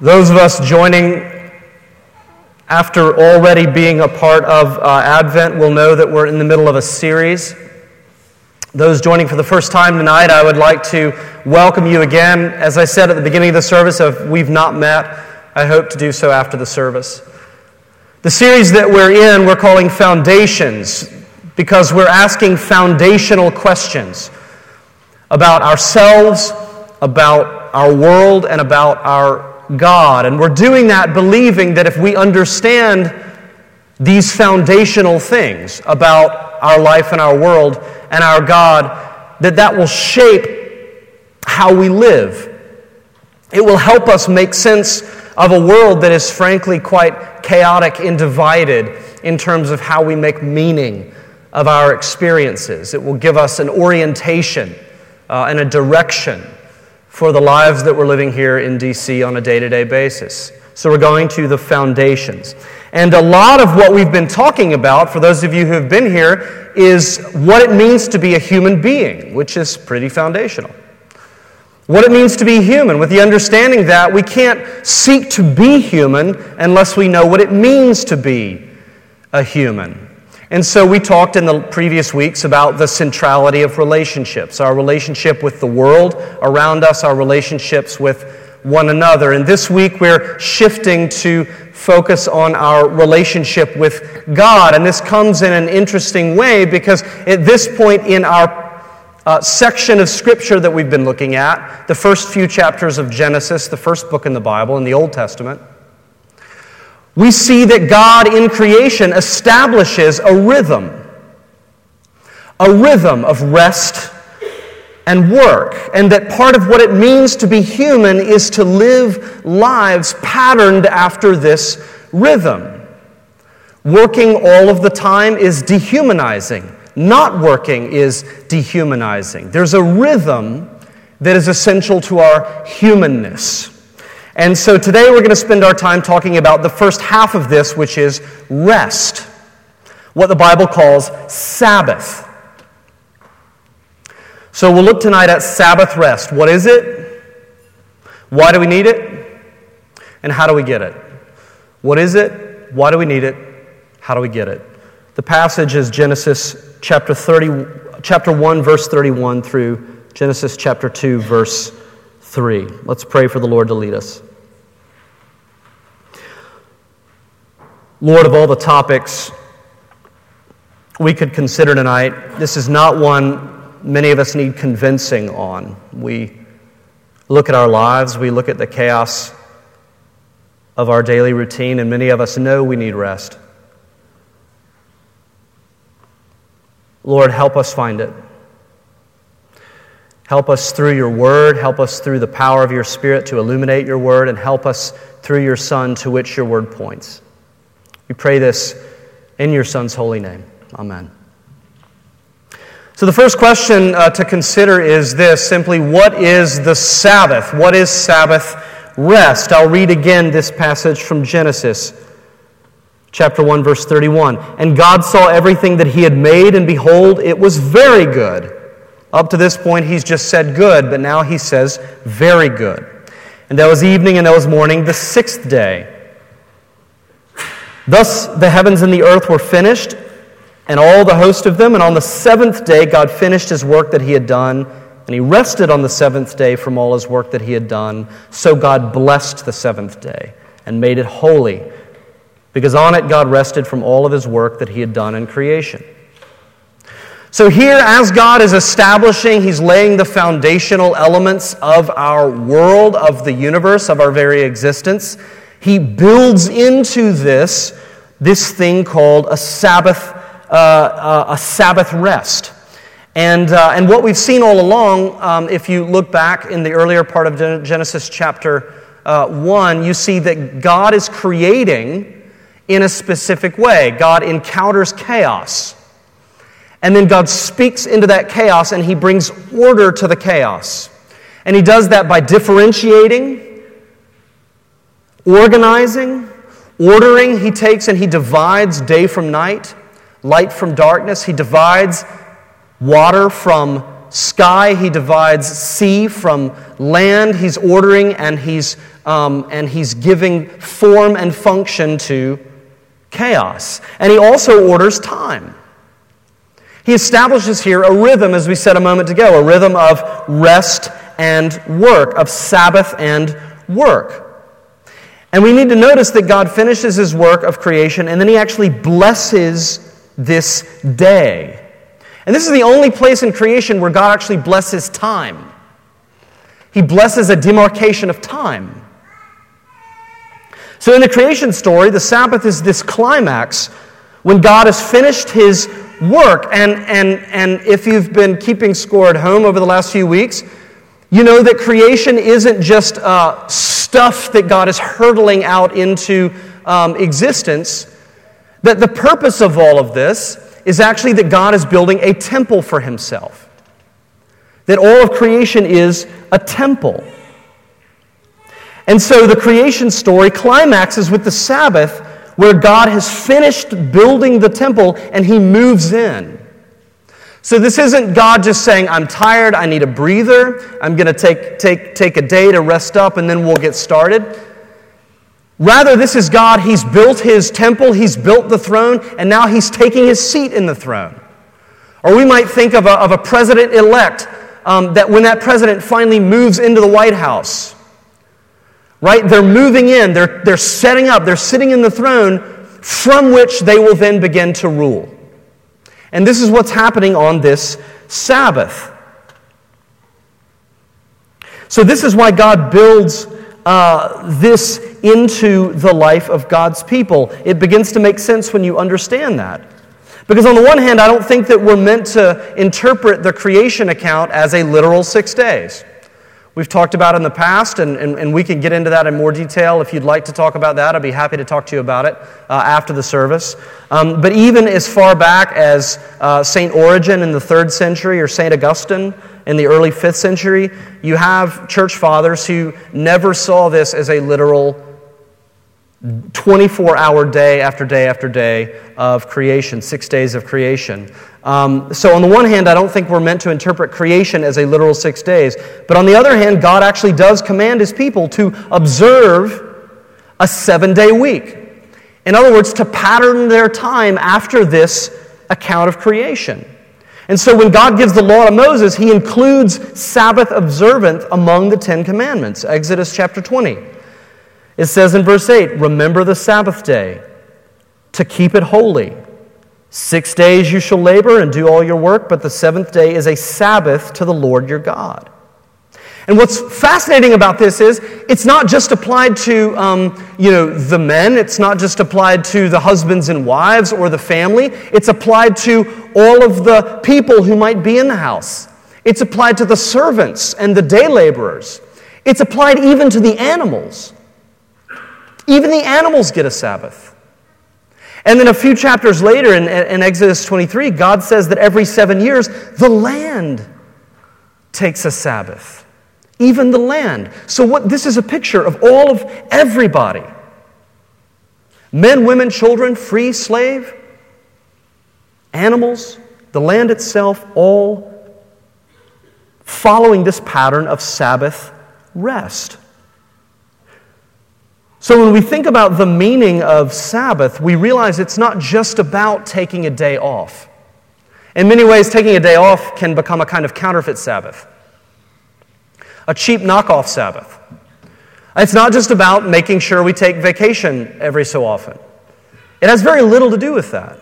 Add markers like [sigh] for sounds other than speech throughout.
Those of us joining after already being a part of uh, Advent will know that we're in the middle of a series. Those joining for the first time tonight, I would like to welcome you again. As I said at the beginning of the service, if we've not met, I hope to do so after the service. The series that we're in, we're calling Foundations because we're asking foundational questions about ourselves, about our world, and about our God. And we're doing that believing that if we understand these foundational things about our life and our world and our God, that that will shape how we live. It will help us make sense of a world that is frankly quite chaotic and divided in terms of how we make meaning of our experiences. It will give us an orientation uh, and a direction for the lives that we're living here in DC on a day to day basis. So we're going to the foundations. And a lot of what we've been talking about, for those of you who have been here, is what it means to be a human being, which is pretty foundational. What it means to be human, with the understanding that we can't seek to be human unless we know what it means to be a human. And so we talked in the previous weeks about the centrality of relationships, our relationship with the world around us, our relationships with one another. And this week we're shifting to focus on our relationship with God. And this comes in an interesting way because at this point in our uh, section of scripture that we've been looking at, the first few chapters of Genesis, the first book in the Bible, in the Old Testament, we see that God in creation establishes a rhythm, a rhythm of rest and work, and that part of what it means to be human is to live lives patterned after this rhythm. Working all of the time is dehumanizing. Not working is dehumanizing. There's a rhythm that is essential to our humanness. And so today we're going to spend our time talking about the first half of this, which is rest, what the Bible calls Sabbath. So we'll look tonight at Sabbath rest. What is it? Why do we need it? And how do we get it? What is it? Why do we need it? How do we get it? The passage is Genesis chapter 30 chapter 1 verse 31 through Genesis chapter 2 verse 3. Let's pray for the Lord to lead us. Lord, of all the topics we could consider tonight, this is not one many of us need convincing on. We look at our lives, we look at the chaos of our daily routine, and many of us know we need rest. Lord, help us find it. Help us through your word, help us through the power of your spirit to illuminate your word, and help us through your Son to which your word points. We pray this in your Son's holy name. Amen. So, the first question uh, to consider is this simply, what is the Sabbath? What is Sabbath rest? I'll read again this passage from Genesis, chapter 1, verse 31. And God saw everything that He had made, and behold, it was very good. Up to this point, He's just said good, but now He says very good. And that was evening, and that was morning, the sixth day. Thus the heavens and the earth were finished, and all the host of them. And on the seventh day, God finished his work that he had done, and he rested on the seventh day from all his work that he had done. So God blessed the seventh day and made it holy, because on it God rested from all of his work that he had done in creation. So, here, as God is establishing, He's laying the foundational elements of our world, of the universe, of our very existence. He builds into this this thing called a Sabbath, uh, uh, a Sabbath rest. And, uh, and what we've seen all along, um, if you look back in the earlier part of Genesis chapter uh, 1, you see that God is creating in a specific way. God encounters chaos. And then God speaks into that chaos and he brings order to the chaos. And he does that by differentiating Organizing, ordering, he takes and he divides day from night, light from darkness. He divides water from sky, he divides sea from land. He's ordering and he's, um, and he's giving form and function to chaos. And he also orders time. He establishes here a rhythm, as we said a moment ago, a rhythm of rest and work, of Sabbath and work. And we need to notice that God finishes his work of creation and then he actually blesses this day. And this is the only place in creation where God actually blesses time. He blesses a demarcation of time. So in the creation story, the Sabbath is this climax when God has finished his work. And, and, and if you've been keeping score at home over the last few weeks, you know that creation isn't just uh, stuff that God is hurtling out into um, existence, that the purpose of all of this is actually that God is building a temple for himself. That all of creation is a temple. And so the creation story climaxes with the Sabbath, where God has finished building the temple and he moves in. So this isn't God just saying, I'm tired, I need a breather, I'm going to take, take, take a day to rest up, and then we'll get started. Rather, this is God. He's built his temple, he's built the throne, and now he's taking his seat in the throne. Or we might think of a, of a president elect um, that when that president finally moves into the White House, right? They're moving in, they're, they're setting up, they're sitting in the throne from which they will then begin to rule. And this is what's happening on this Sabbath. So, this is why God builds uh, this into the life of God's people. It begins to make sense when you understand that. Because, on the one hand, I don't think that we're meant to interpret the creation account as a literal six days. We've talked about in the past, and, and, and, we can get into that in more detail. If you'd like to talk about that, I'd be happy to talk to you about it uh, after the service. Um, but even as far back as uh, St. Origen in the third century or St. Augustine in the early fifth century, you have church fathers who never saw this as a literal 24 hour day after day after day of creation, six days of creation. Um, so, on the one hand, I don't think we're meant to interpret creation as a literal six days. But on the other hand, God actually does command his people to observe a seven day week. In other words, to pattern their time after this account of creation. And so, when God gives the law to Moses, he includes Sabbath observance among the Ten Commandments. Exodus chapter 20. It says in verse 8, Remember the Sabbath day to keep it holy. Six days you shall labor and do all your work, but the seventh day is a Sabbath to the Lord your God. And what's fascinating about this is it's not just applied to um, you know, the men, it's not just applied to the husbands and wives or the family, it's applied to all of the people who might be in the house. It's applied to the servants and the day laborers. It's applied even to the animals. Even the animals get a Sabbath. And then a few chapters later in, in, Exodus 23, God says that every seven years, the land takes a Sabbath. Even the land. So, what, this is a picture of all of everybody men, women, children, free, slave, animals, the land itself, all following this pattern of Sabbath rest. So, when we think about the meaning of Sabbath, we realize it's not just about taking a day off. In many ways, taking a day off can become a kind of counterfeit Sabbath, a cheap knockoff Sabbath. It's not just about making sure we take vacation every so often, it has very little to do with that.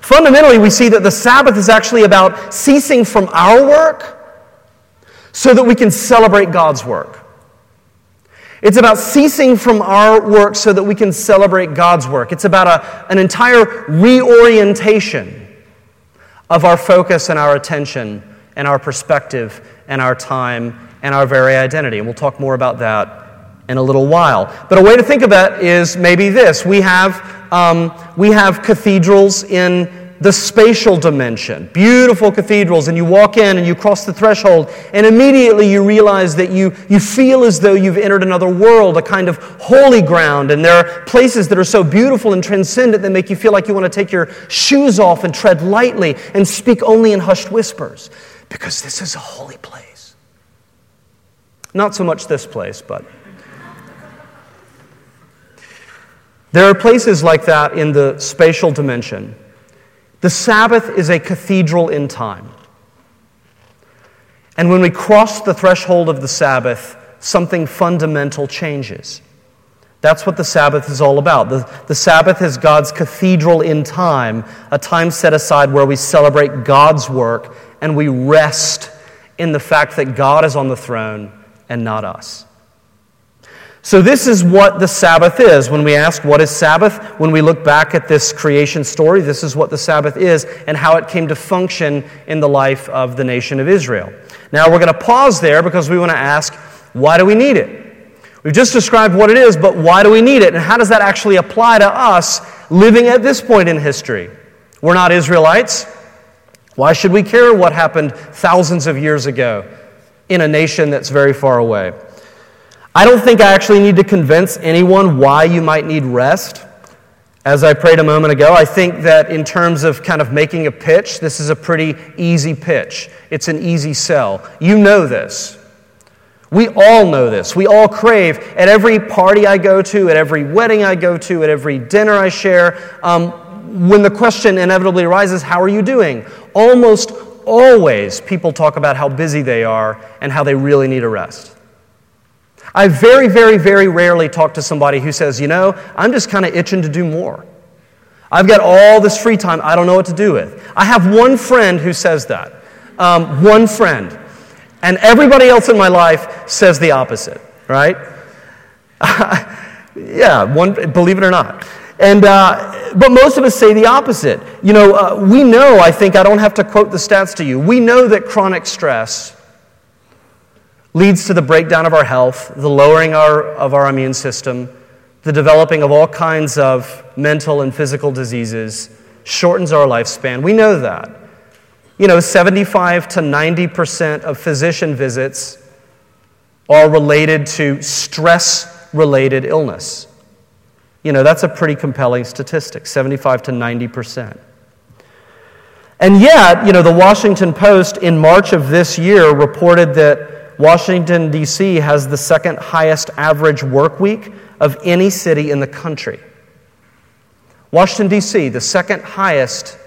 Fundamentally, we see that the Sabbath is actually about ceasing from our work so that we can celebrate God's work. It's about ceasing from our work so that we can celebrate God's work. It's about a, an entire reorientation of our focus and our attention and our perspective and our time and our very identity. And we'll talk more about that in a little while. But a way to think of that is maybe this we have, um, we have cathedrals in the spatial dimension. Beautiful cathedrals, and you walk in and you cross the threshold, and immediately you realize that you, you feel as though you've entered another world, a kind of holy ground. And there are places that are so beautiful and transcendent that make you feel like you want to take your shoes off and tread lightly and speak only in hushed whispers. because this is a holy place. Not so much this place, but. There are places like that in the spatial dimension. The Sabbath is a cathedral in time. And when we cross the threshold of the Sabbath, something fundamental changes. That's what the Sabbath is all about. The, the Sabbath is God's cathedral in time, a time set aside where we celebrate God's work and we rest in the fact that God is on the throne and not us. So, this is what the Sabbath is. When we ask, What is Sabbath? When we look back at this creation story, this is what the Sabbath is and how it came to function in the life of the nation of Israel. Now, we're going to pause there because we want to ask, Why do we need it? We've just described what it is, but why do we need it? And how does that actually apply to us living at this point in history? We're not Israelites. Why should we care what happened thousands of years ago in a nation that's very far away? I don't think I actually need to convince anyone why you might need rest. As I prayed a moment ago, I think that in terms of kind of making a pitch, this is a pretty easy pitch. It's an easy sell. You know this. We all know this. We all crave at every party I go to, at every wedding I go to, at every dinner I share. Um, when the question inevitably arises, How are you doing? Almost always people talk about how busy they are and how they really need a rest. I very, very, very rarely talk to somebody who says, You know, I'm just kind of itching to do more. I've got all this free time, I don't know what to do with. I have one friend who says that. Um, one friend. And everybody else in my life says the opposite, right? [laughs] yeah, one, believe it or not. And, uh, but most of us say the opposite. You know, uh, we know, I think, I don't have to quote the stats to you, we know that chronic stress leads to the breakdown of our health, the lowering our, of our immune system, the developing of all kinds of mental and physical diseases, shortens our lifespan. We know that. You know, 75 to 90% of physician visits are related to stress related illness. You know, that's a pretty compelling statistic 75 to 90%. And yet, you know, the Washington Post in March of this year reported that Washington, D.C. has the second highest average work week of any city in the country. Washington, D.C., the second highest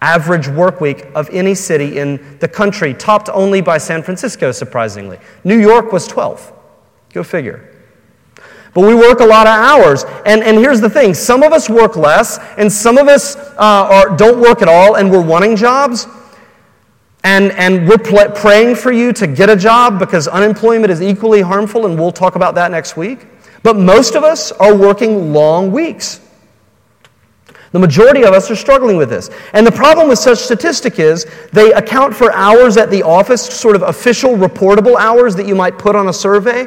average work week of any city in the country, topped only by San Francisco, surprisingly. New York was 12th. Go figure. But we work a lot of hours. And, and here's the thing some of us work less, and some of us uh, are, don't work at all, and we're wanting jobs. And, and we're pl- praying for you to get a job because unemployment is equally harmful, and we'll talk about that next week. But most of us are working long weeks. The majority of us are struggling with this. And the problem with such statistic is they account for hours at the office, sort of official reportable hours that you might put on a survey,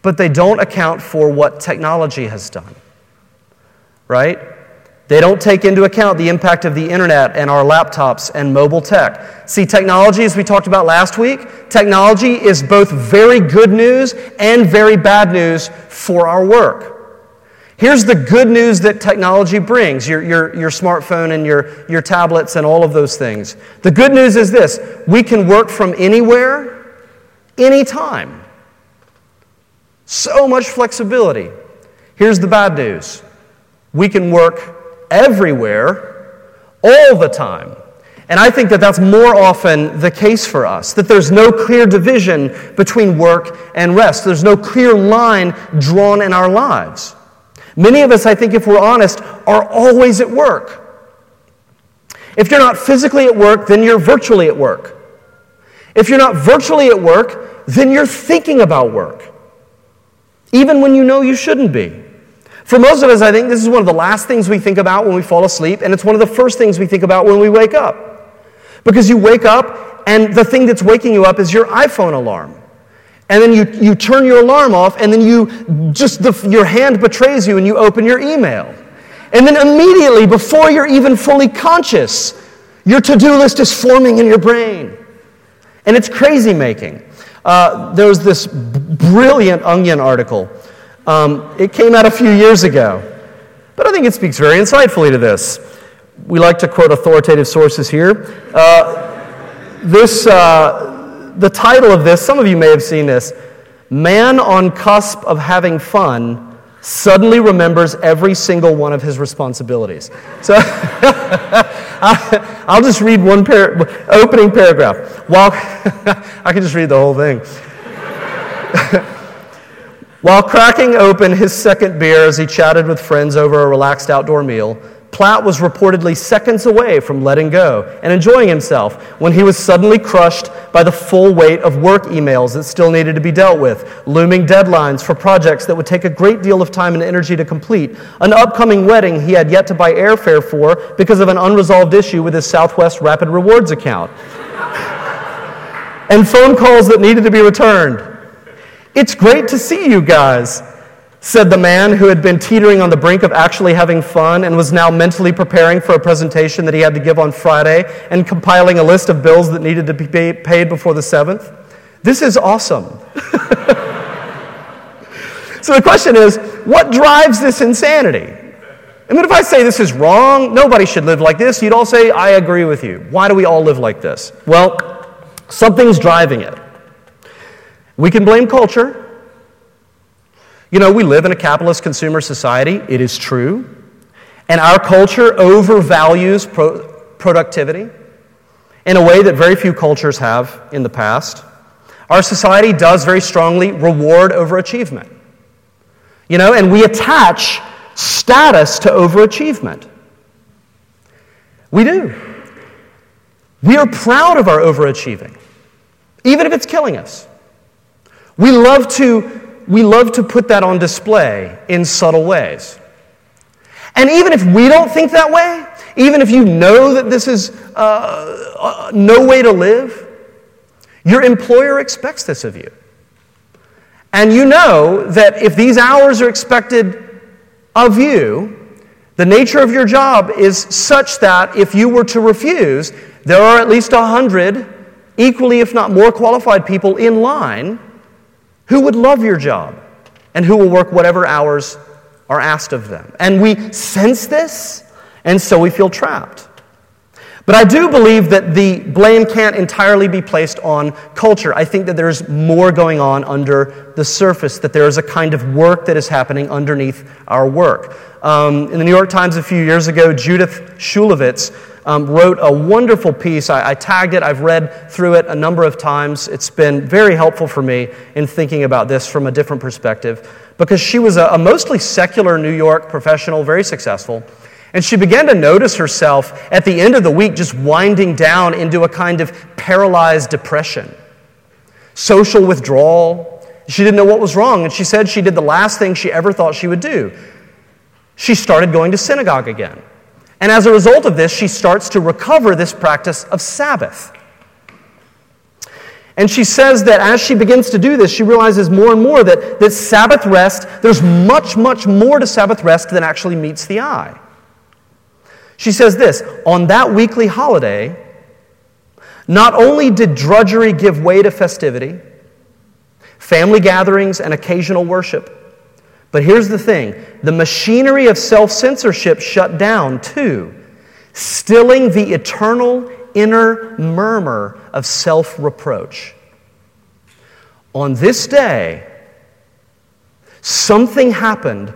but they don't account for what technology has done. Right? They don't take into account the impact of the internet and our laptops and mobile tech. See, technology, as we talked about last week, technology is both very good news and very bad news for our work. Here's the good news that technology brings your, your, your smartphone and your, your tablets and all of those things. The good news is this we can work from anywhere, anytime. So much flexibility. Here's the bad news we can work everywhere, all the time. And I think that that's more often the case for us, that there's no clear division between work and rest. There's no clear line drawn in our lives. Many of us, I think, if we're honest, are always at work. If you're not physically at work, then you're virtually at work. If you're not virtually at work, then you're thinking about work, even when you know you shouldn't be. For most of us, I think this is one of the last things we think about when we fall asleep, and it's one of the first things we think about when we wake up. Because you wake up, and the thing that's waking you up is your iPhone alarm. And then you, you turn your alarm off, and then you just, the, your hand betrays you, and you open your email. And then immediately, before you're even fully conscious, your to do list is forming in your brain. And it's crazy making. Uh, there was this brilliant Onion article. Um, it came out a few years ago, but I think it speaks very insightfully to this. We like to quote authoritative sources here. Uh, this, uh, the title of this, some of you may have seen this Man on Cusp of Having Fun suddenly remembers every single one of his responsibilities. So [laughs] I'll just read one par- opening paragraph. While [laughs] I can just read the whole thing. [laughs] While cracking open his second beer as he chatted with friends over a relaxed outdoor meal, Platt was reportedly seconds away from letting go and enjoying himself when he was suddenly crushed by the full weight of work emails that still needed to be dealt with, looming deadlines for projects that would take a great deal of time and energy to complete, an upcoming wedding he had yet to buy airfare for because of an unresolved issue with his Southwest Rapid Rewards account, and phone calls that needed to be returned. It's great to see you guys said the man who had been teetering on the brink of actually having fun and was now mentally preparing for a presentation that he had to give on Friday and compiling a list of bills that needed to be paid before the 7th. This is awesome. [laughs] so the question is what drives this insanity? I mean, if I say this is wrong, nobody should live like this, you'd all say, I agree with you. Why do we all live like this? Well, something's driving it. We can blame culture. You know, we live in a capitalist consumer society, it is true. And our culture overvalues pro- productivity in a way that very few cultures have in the past. Our society does very strongly reward overachievement. You know, and we attach status to overachievement. We do. We are proud of our overachieving, even if it's killing us. We love to we love to put that on display in subtle ways. And even if we don't think that way, even if you know that this is uh, uh, no way to live, your employer expects this of you. And you know that if these hours are expected of you, the nature of your job is such that if you were to refuse, there are at least a hundred equally, if not more qualified people in line who would love your job and who will work whatever hours are asked of them. And we sense this, and so we feel trapped. But I do believe that the blame can't entirely be placed on culture. I think that there's more going on under the surface, that there is a kind of work that is happening underneath our work. Um, in the New York Times a few years ago, Judith Shulevitz um, wrote a wonderful piece. I, I, tagged it, I've read through it a number of times. It's been very helpful for me in thinking about this from a different perspective because she was a, a mostly secular New York professional, very successful. And she began to notice herself at the end of the week just winding down into a kind of paralyzed depression, social withdrawal. She didn't know what was wrong, and she said she did the last thing she ever thought she would do. She started going to synagogue again. And as a result of this, she starts to recover this practice of Sabbath. And she says that as she begins to do this, she realizes more and more that, that Sabbath rest, there's much, much more to Sabbath rest than actually meets the eye. She says this on that weekly holiday, not only did drudgery give way to festivity, family gatherings, and occasional worship, but here's the thing the machinery of self censorship shut down too, stilling the eternal inner murmur of self reproach. On this day, something happened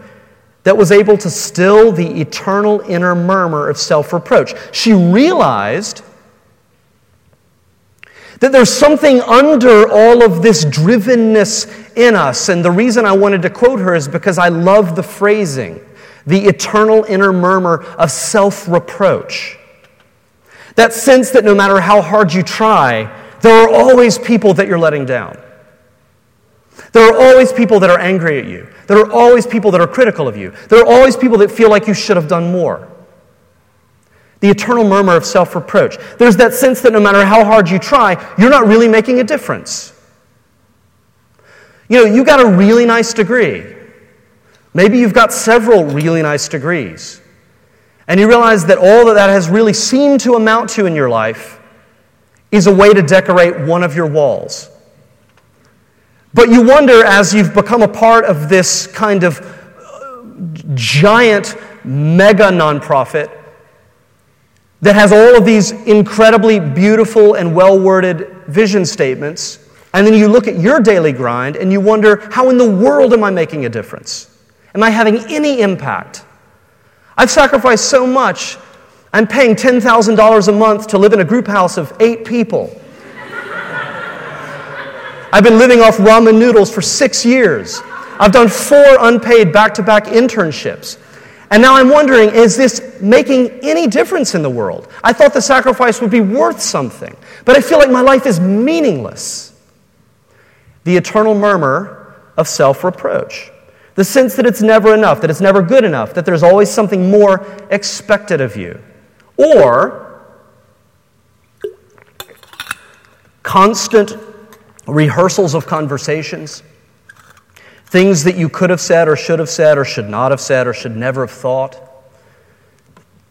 that was able to still the eternal inner murmur of self reproach. She realized that there's something under all of this drivenness in us. And the reason I wanted to quote her is because I love the phrasing the eternal inner murmur of self reproach. That sense that no matter how hard you try, there are always people that you're letting down. There are always people that are angry at you. There are always people that are critical of you. There are always people that feel like you should have done more the eternal murmur of self reproach. There's that sense that no matter how hard you try, you're not really making a difference. You know, you got a really nice degree. Maybe you've got several really nice degrees. And you realize that all that that has really seemed to amount to in your life is a way to decorate one of your walls. But you wonder as you've become a part of this kind of uh, giant mega nonprofit that has all of these incredibly beautiful and well worded vision statements. And then you look at your daily grind and you wonder, how in the world am I making a difference? Am I having any impact? I've sacrificed so much. I'm paying $10,000 a month to live in a group house of eight people. I've been living off ramen noodles for six years. I've done four unpaid back to back internships. And now I'm wondering is this making any difference in the world? I thought the sacrifice would be worth something, but I feel like my life is meaningless. The eternal murmur of self reproach. The sense that it's never enough, that it's never good enough, that there's always something more expected of you. Or constant rehearsals of conversations Things that you could have said or should have said or should not have said or should never have thought.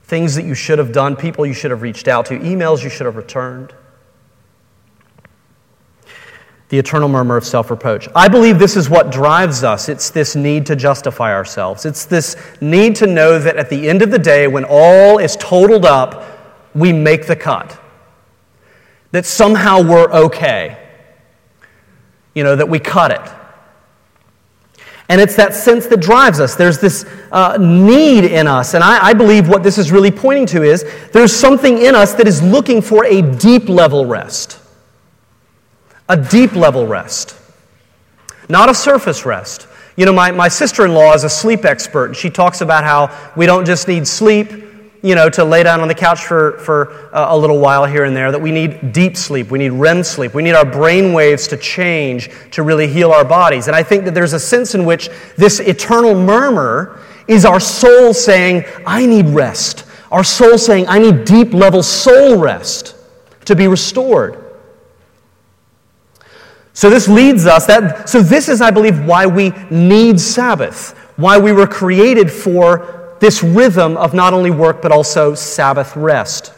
Things that you should have done, people you should have reached out to, emails you should have returned. The eternal murmur of self reproach. I believe this is what drives us. It's this need to justify ourselves. It's this need to know that at the end of the day, when all is totaled up, we make the cut. That somehow we're okay. You know, that we cut it. And it's that sense that drives us. There's this uh, need in us. And I, I believe what this is really pointing to is there's something in us that is looking for a deep level rest. A deep level rest. Not a surface rest. You know, my, my sister in law is a sleep expert, and she talks about how we don't just need sleep, you know, to lay down on the couch for, for uh, a little while here and there, that we need deep sleep, we need REM sleep, we need our brain waves to change to really heal our bodies. And I think that there's a sense in which this eternal murmur is our soul saying, I need rest. Our soul saying, I need deep level soul rest to be restored. So this leads us that so this is I believe why we need Sabbath, why we were created for this rhythm of not only work but also Sabbath rest.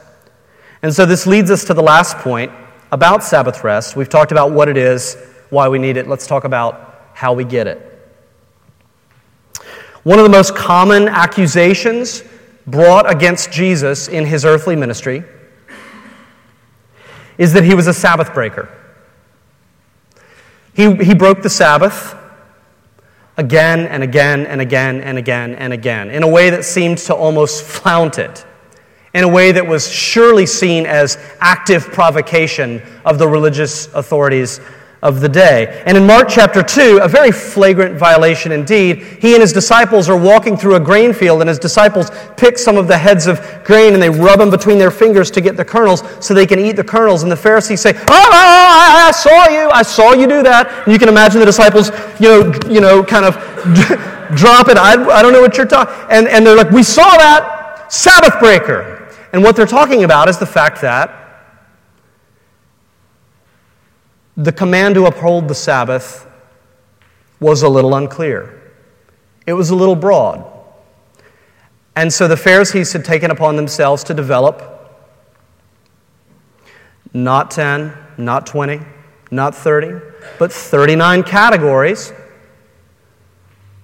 And so this leads us to the last point about Sabbath rest. We've talked about what it is, why we need it. Let's talk about how we get it. One of the most common accusations brought against Jesus in his earthly ministry is that he was a Sabbath breaker. He, he broke the Sabbath again and again and again and again and again in a way that seemed to almost flaunt it, in a way that was surely seen as active provocation of the religious authorities of the day. And in Mark chapter 2, a very flagrant violation indeed, he and his disciples are walking through a grain field, and his disciples pick some of the heads of grain and they rub them between their fingers to get the kernels so they can eat the kernels. And the Pharisees say, Oh, I saw you. I saw you do that. And you can imagine the disciples, you know, you know kind of [laughs] drop it. I, I don't know what you're talking. And, and they're like, We saw that. Sabbath breaker. And what they're talking about is the fact that the command to uphold the Sabbath was a little unclear. It was a little broad. And so the Pharisees had taken upon themselves to develop not 10, not 20, not 30, but 39 categories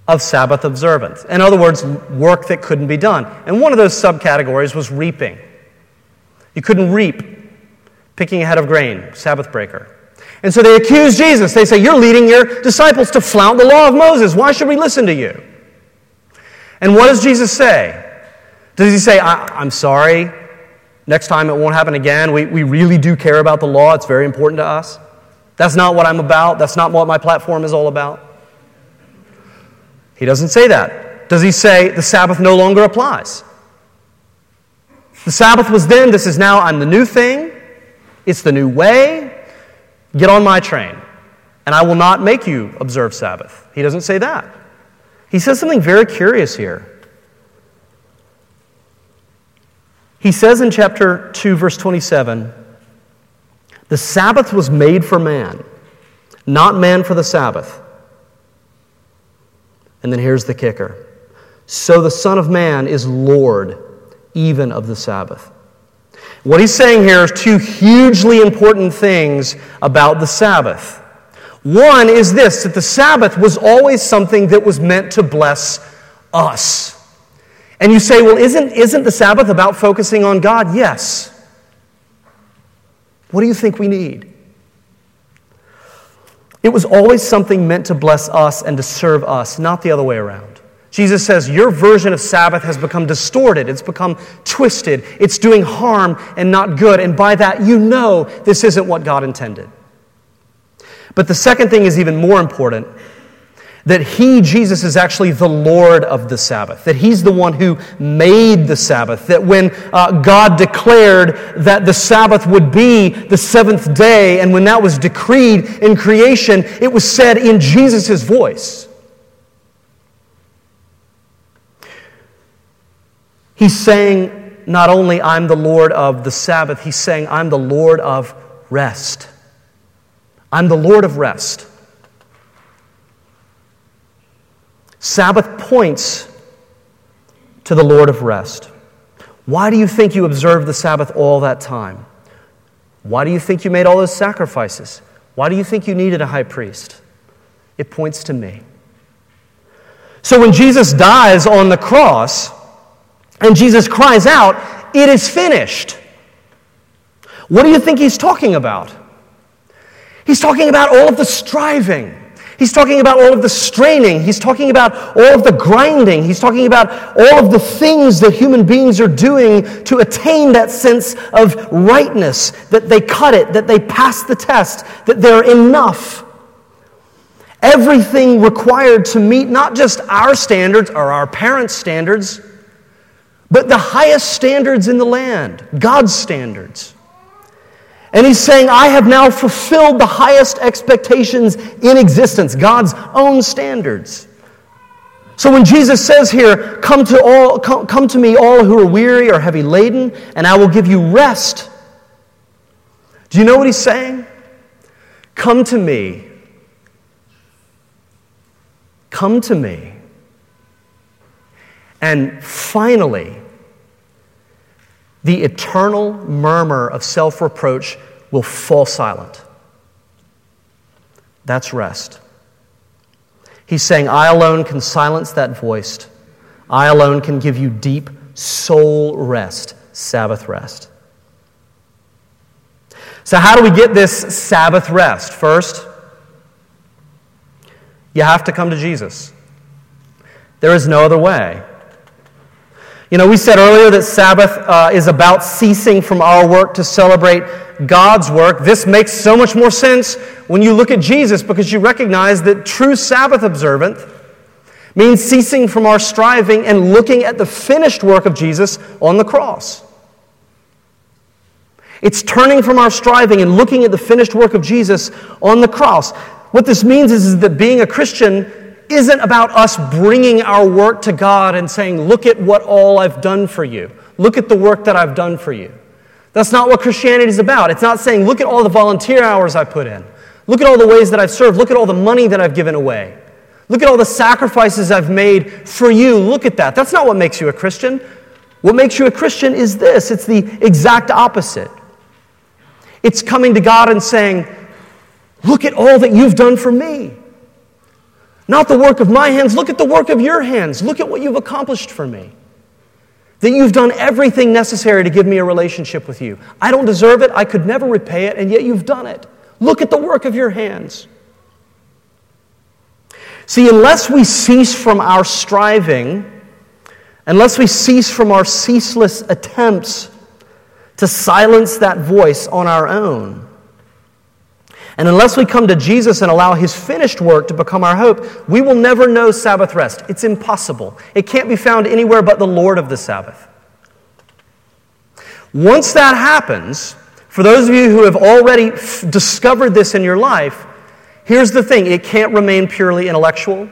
of Sabbath observance. In other words, work that couldn't be done. And one of those subcategories was reaping. You couldn't reap picking a head of grain, Sabbath breaker. And so they accuse Jesus. They say, You're leading your disciples to flout the law of Moses. Why should we listen to you? And what does Jesus say? Does he say, I- am sorry, next time it won't happen again? We, we really do care about the law, it's very important to us. That's not what I'm about, that's not what my platform is all about. He doesn't say that. Does he say the Sabbath no longer applies? The Sabbath was then, this is now, I'm the new thing, it's the new way, Get on my train, and I will not make you observe Sabbath. He doesn't say that. He says something very curious here. He says in chapter 2, verse 27, the Sabbath was made for man, not man for the Sabbath. And then here's the kicker so the Son of Man is Lord even of the Sabbath. What he's saying here is two hugely important things about the Sabbath. One is this that the Sabbath was always something that was meant to bless us. And you say, well, isn't, isn't the Sabbath about focusing on God? Yes. What do you think we need? It was always something meant to bless us and to serve us, not the other way around. Jesus says, Your version of Sabbath has become distorted. It's become twisted. It's doing harm and not good. And by that, you know this isn't what God intended. But the second thing is even more important that He, Jesus, is actually the Lord of the Sabbath, that He's the one who made the Sabbath, that when uh, God declared that the Sabbath would be the seventh day, and when that was decreed in creation, it was said in Jesus' voice. He's saying, not only I'm the Lord of the Sabbath, he's saying, I'm the Lord of rest. I'm the Lord of rest. Sabbath points to the Lord of rest. Why do you think you observed the Sabbath all that time? Why do you think you made all those sacrifices? Why do you think you needed a high priest? It points to me. So when Jesus dies on the cross and Jesus cries out, It is finished. What do you think he's talking about? He's talking about all of the striving He's talking about all of the straining. He's talking about all of the grinding. He's talking about all of the things that human beings are doing to attain that sense of rightness, that they cut it, that they pass the test, that they're enough. Everything required to meet not just our standards or our parents' standards, but the highest standards in the land, God's standards. And he's saying, I have now fulfilled the highest expectations in existence, God's own standards. So when Jesus says here, come to, all, come, come to me, all who are weary or heavy laden, and I will give you rest, do you know what he's saying? Come to me. Come to me. And finally, the eternal murmur of self reproach will fall silent. That's rest. He's saying, I alone can silence that voice. I alone can give you deep soul rest, Sabbath rest. So, how do we get this Sabbath rest? First, you have to come to Jesus. There is no other way. You know, we said earlier that Sabbath uh, is about ceasing from our work to celebrate God's work. This makes so much more sense when you look at Jesus because you recognize that true Sabbath observance means ceasing from our striving and looking at the finished work of Jesus on the cross. It's turning from our striving and looking at the finished work of Jesus on the cross. What this means is, is that being a Christian isn't about us bringing our work to God and saying, Look at what all I've done for you. Look at the work that I've done for you. That's not what Christianity is about. It's not saying, Look at all the volunteer hours I put in. Look at all the ways that I've served. Look at all the money that I've given away. Look at all the sacrifices I've made for you. Look at that. That's not what makes you a Christian. What makes you a Christian is this it's the exact opposite. It's coming to God and saying, Look at all that you've done for me. Not the work of my hands. Look at the work of your hands. Look at what you've accomplished for me. That you've done everything necessary to give me a relationship with you. I don't deserve it. I could never repay it, and yet you've done it. Look at the work of your hands. See, unless we cease from our striving, unless we cease from our ceaseless attempts to silence that voice on our own, and unless we come to Jesus and allow his finished work to become our hope, we will never know Sabbath rest. It's impossible. It can't be found anywhere but the Lord of the Sabbath. Once that happens, for those of you who have already f- discovered this in your life, here's the thing it can't remain purely intellectual,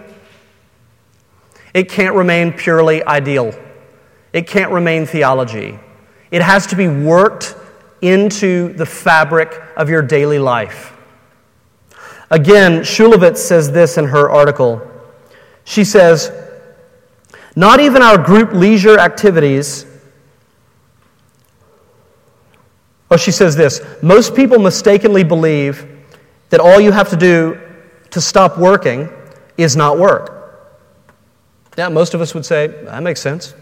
it can't remain purely ideal, it can't remain theology. It has to be worked into the fabric of your daily life. Again, Shulevitz says this in her article. She says, Not even our group leisure activities. Oh, she says this most people mistakenly believe that all you have to do to stop working is not work. Yeah, most of us would say, that makes sense.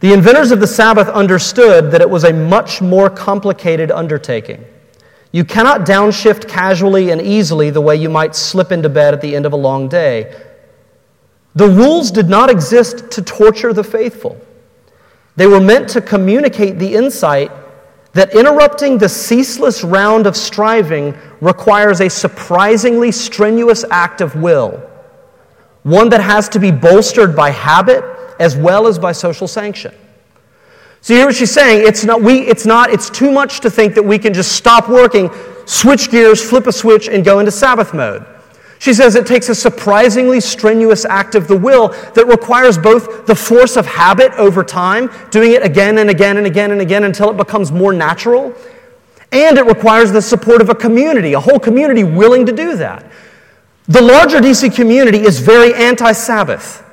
The inventors of the Sabbath understood that it was a much more complicated undertaking. You cannot downshift casually and easily the way you might slip into bed at the end of a long day. The rules did not exist to torture the faithful. They were meant to communicate the insight that interrupting the ceaseless round of striving requires a surprisingly strenuous act of will, one that has to be bolstered by habit as well as by social sanction. So hear what she's saying? It's not, we, it's not, it's too much to think that we can just stop working, switch gears, flip a switch, and go into Sabbath mode. She says it takes a surprisingly strenuous act of the will that requires both the force of habit over time, doing it again and again and again and again until it becomes more natural, and it requires the support of a community, a whole community willing to do that. The larger DC community is very anti Sabbath.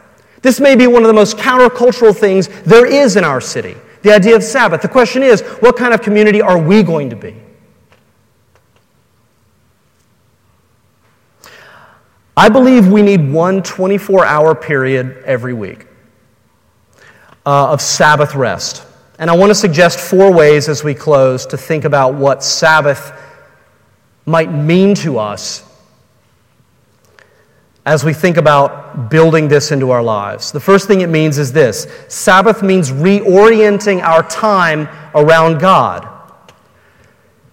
This may be one of the most countercultural things there is in our city the idea of Sabbath. The question is what kind of community are we going to be? I believe we need one 24 hour period every week uh, of Sabbath rest. And I want to suggest four ways as we close to think about what Sabbath might mean to us as we think about building this into our lives. The first thing it means is this Sabbath means reorienting our time around God.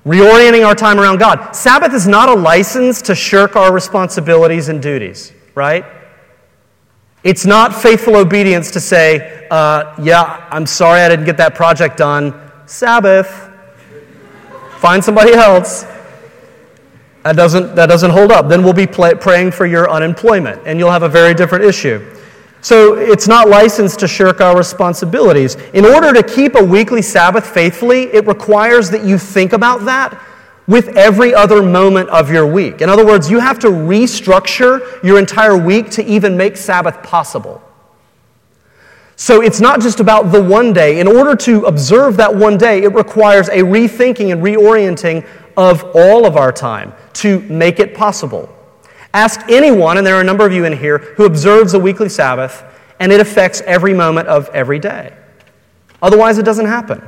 Reorienting our time around God. Sabbath is not a license to shirk our responsibilities and duties, right? It's not faithful obedience to say, uh, yeah, I'm sorry I didn't get that project done. Sabbath. Find somebody else. That doesn't, that doesn't hold up. Then we'll be praying for your unemployment, and you'll have a very different issue. So it's not licensed to shirk our responsibilities. In order to keep a weekly Sabbath faithfully, it requires that you think about that with every other moment of your week. In other words, you have to restructure your entire week to even make Sabbath possible. So it's not just about the one day. In order to observe that one day, it requires a rethinking and reorienting of all of our time to make it possible. Ask anyone, and there are a number of you in here, who observes a weekly Sabbath, and it affects every moment of every day. Otherwise, it doesn't happen.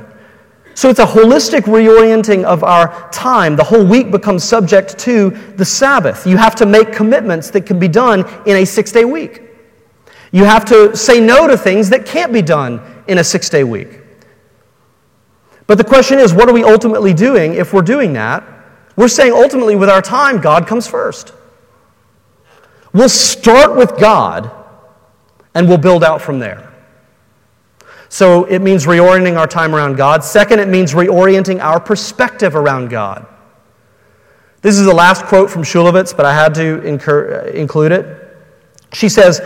So it's a holistic reorienting of our time. The whole week becomes subject to the Sabbath. You have to make commitments that can be done in a six day week. You have to say no to things that can't be done in a six day week. But the question is, what are we ultimately doing if we're doing that? We're saying ultimately, with our time, God comes first. We'll start with God and we'll build out from there. So it means reorienting our time around God. Second, it means reorienting our perspective around God. This is the last quote from Shulevitz, but I had to incur, uh, include it. She says,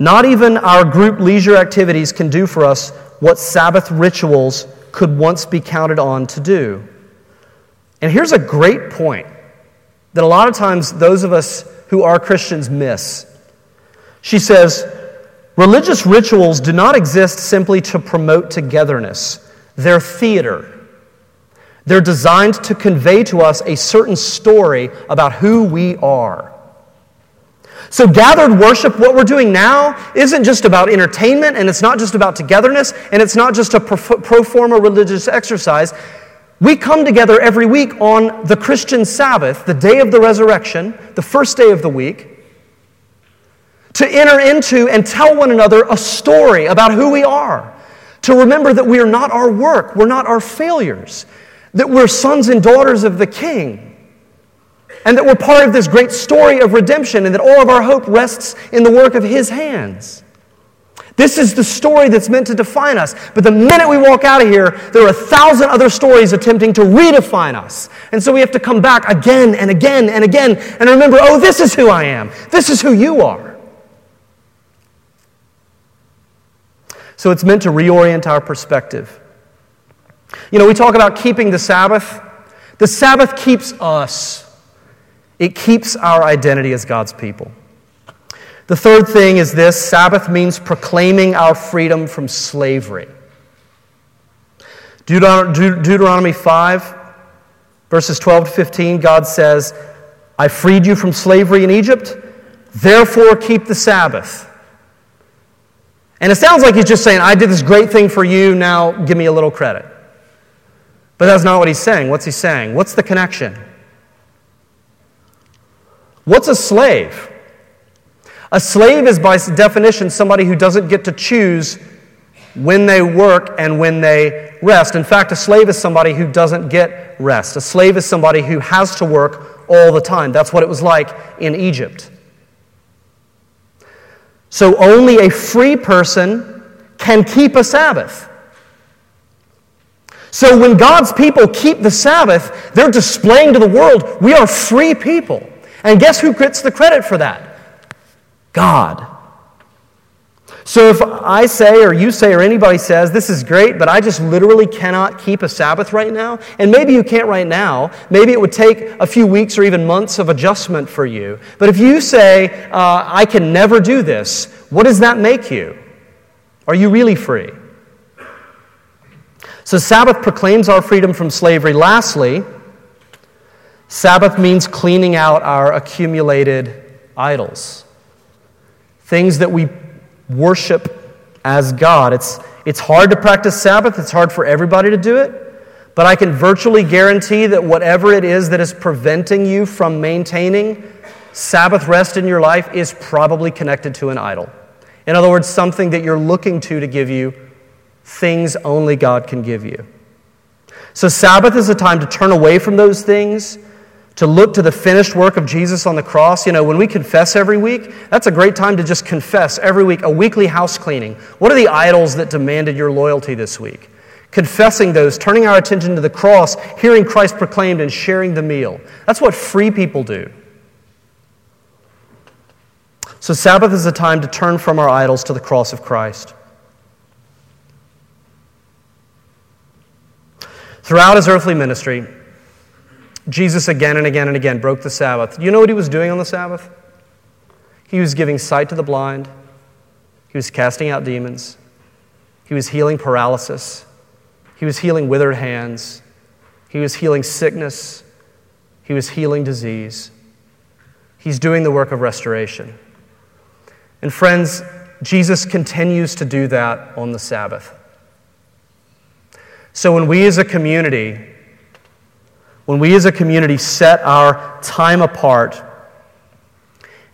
Not even our group leisure activities can do for us what Sabbath rituals could once be counted on to do. And here's a great point that a lot of times those of us who are Christians miss. She says, Religious rituals do not exist simply to promote togetherness, they're theater. They're designed to convey to us a certain story about who we are. So, gathered worship, what we're doing now, isn't just about entertainment, and it's not just about togetherness, and it's not just a pro forma religious exercise. We come together every week on the Christian Sabbath, the day of the resurrection, the first day of the week, to enter into and tell one another a story about who we are. To remember that we are not our work, we're not our failures, that we're sons and daughters of the King, and that we're part of this great story of redemption, and that all of our hope rests in the work of His hands. This is the story that's meant to define us. But the minute we walk out of here, there are a thousand other stories attempting to redefine us. And so we have to come back again and again and again and remember oh, this is who I am. This is who you are. So it's meant to reorient our perspective. You know, we talk about keeping the Sabbath. The Sabbath keeps us, it keeps our identity as God's people. The third thing is this Sabbath means proclaiming our freedom from slavery. Deuteronomy 5, verses 12 to 15, God says, I freed you from slavery in Egypt, therefore keep the Sabbath. And it sounds like he's just saying, I did this great thing for you, now give me a little credit. But that's not what he's saying. What's he saying? What's the connection? What's a slave? A slave is, by definition, somebody who doesn't get to choose when they work and when they rest. In fact, a slave is somebody who doesn't get rest. A slave is somebody who has to work all the time. That's what it was like in Egypt. So only a free person can keep a Sabbath. So when God's people keep the Sabbath, they're displaying to the world we are free people. And guess who gets the credit for that? God. So if I say, or you say, or anybody says, this is great, but I just literally cannot keep a Sabbath right now, and maybe you can't right now, maybe it would take a few weeks or even months of adjustment for you. But if you say, uh, I can never do this, what does that make you? Are you really free? So Sabbath proclaims our freedom from slavery. Lastly, Sabbath means cleaning out our accumulated idols, things that we worship as God. It's, it's hard to practice Sabbath, it's hard for everybody to do it. But I can virtually guarantee that whatever it is that is preventing you from maintaining Sabbath rest in your life is probably connected to an idol. In other words, something that you're looking to to give you things only God can give you. So, Sabbath is a time to turn away from those things to look to the finished work of Jesus on the cross. You know, when we confess every week, that's a great time to just confess every week, a weekly house cleaning. What are the idols that demanded your loyalty this week? Confessing those, turning our attention to the cross, hearing Christ proclaimed, and sharing the meal. That's what free people do. So, Sabbath is a time to turn from our idols to the cross of Christ. Throughout his earthly ministry, Jesus again and again and again broke the Sabbath. You know what he was doing on the Sabbath? He was giving sight to the blind, he was casting out demons, he was healing paralysis, he was healing withered hands, he was healing sickness, he was healing disease. He's doing the work of restoration. And friends, Jesus continues to do that on the Sabbath. So when we as a community when we as a community set our time apart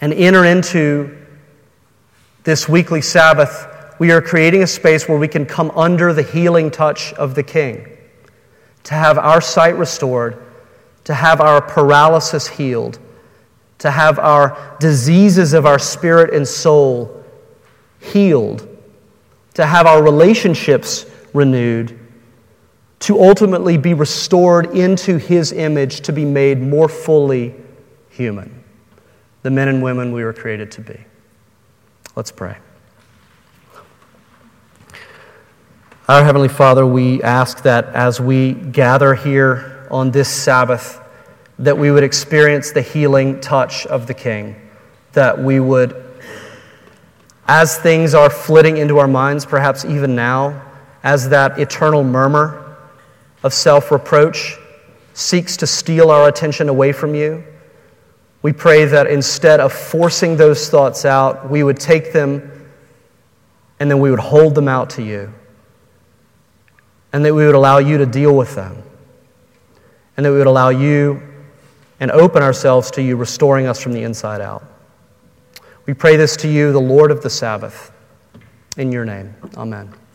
and enter into this weekly Sabbath, we are creating a space where we can come under the healing touch of the King, to have our sight restored, to have our paralysis healed, to have our diseases of our spirit and soul healed, to have our relationships renewed to ultimately be restored into his image to be made more fully human, the men and women we were created to be. Let's pray. Our Heavenly Father, we ask that as we gather here on this Sabbath, that we would experience the healing touch of the King, that we would, as things are flitting into our minds, perhaps even now, as that eternal murmur of self reproach seeks to steal our attention away from you. We pray that instead of forcing those thoughts out, we would take them and then we would hold them out to you. And that we would allow you to deal with them. And that we would allow you and open ourselves to you, restoring us from the inside out. We pray this to you, the Lord of the Sabbath. In your name, amen.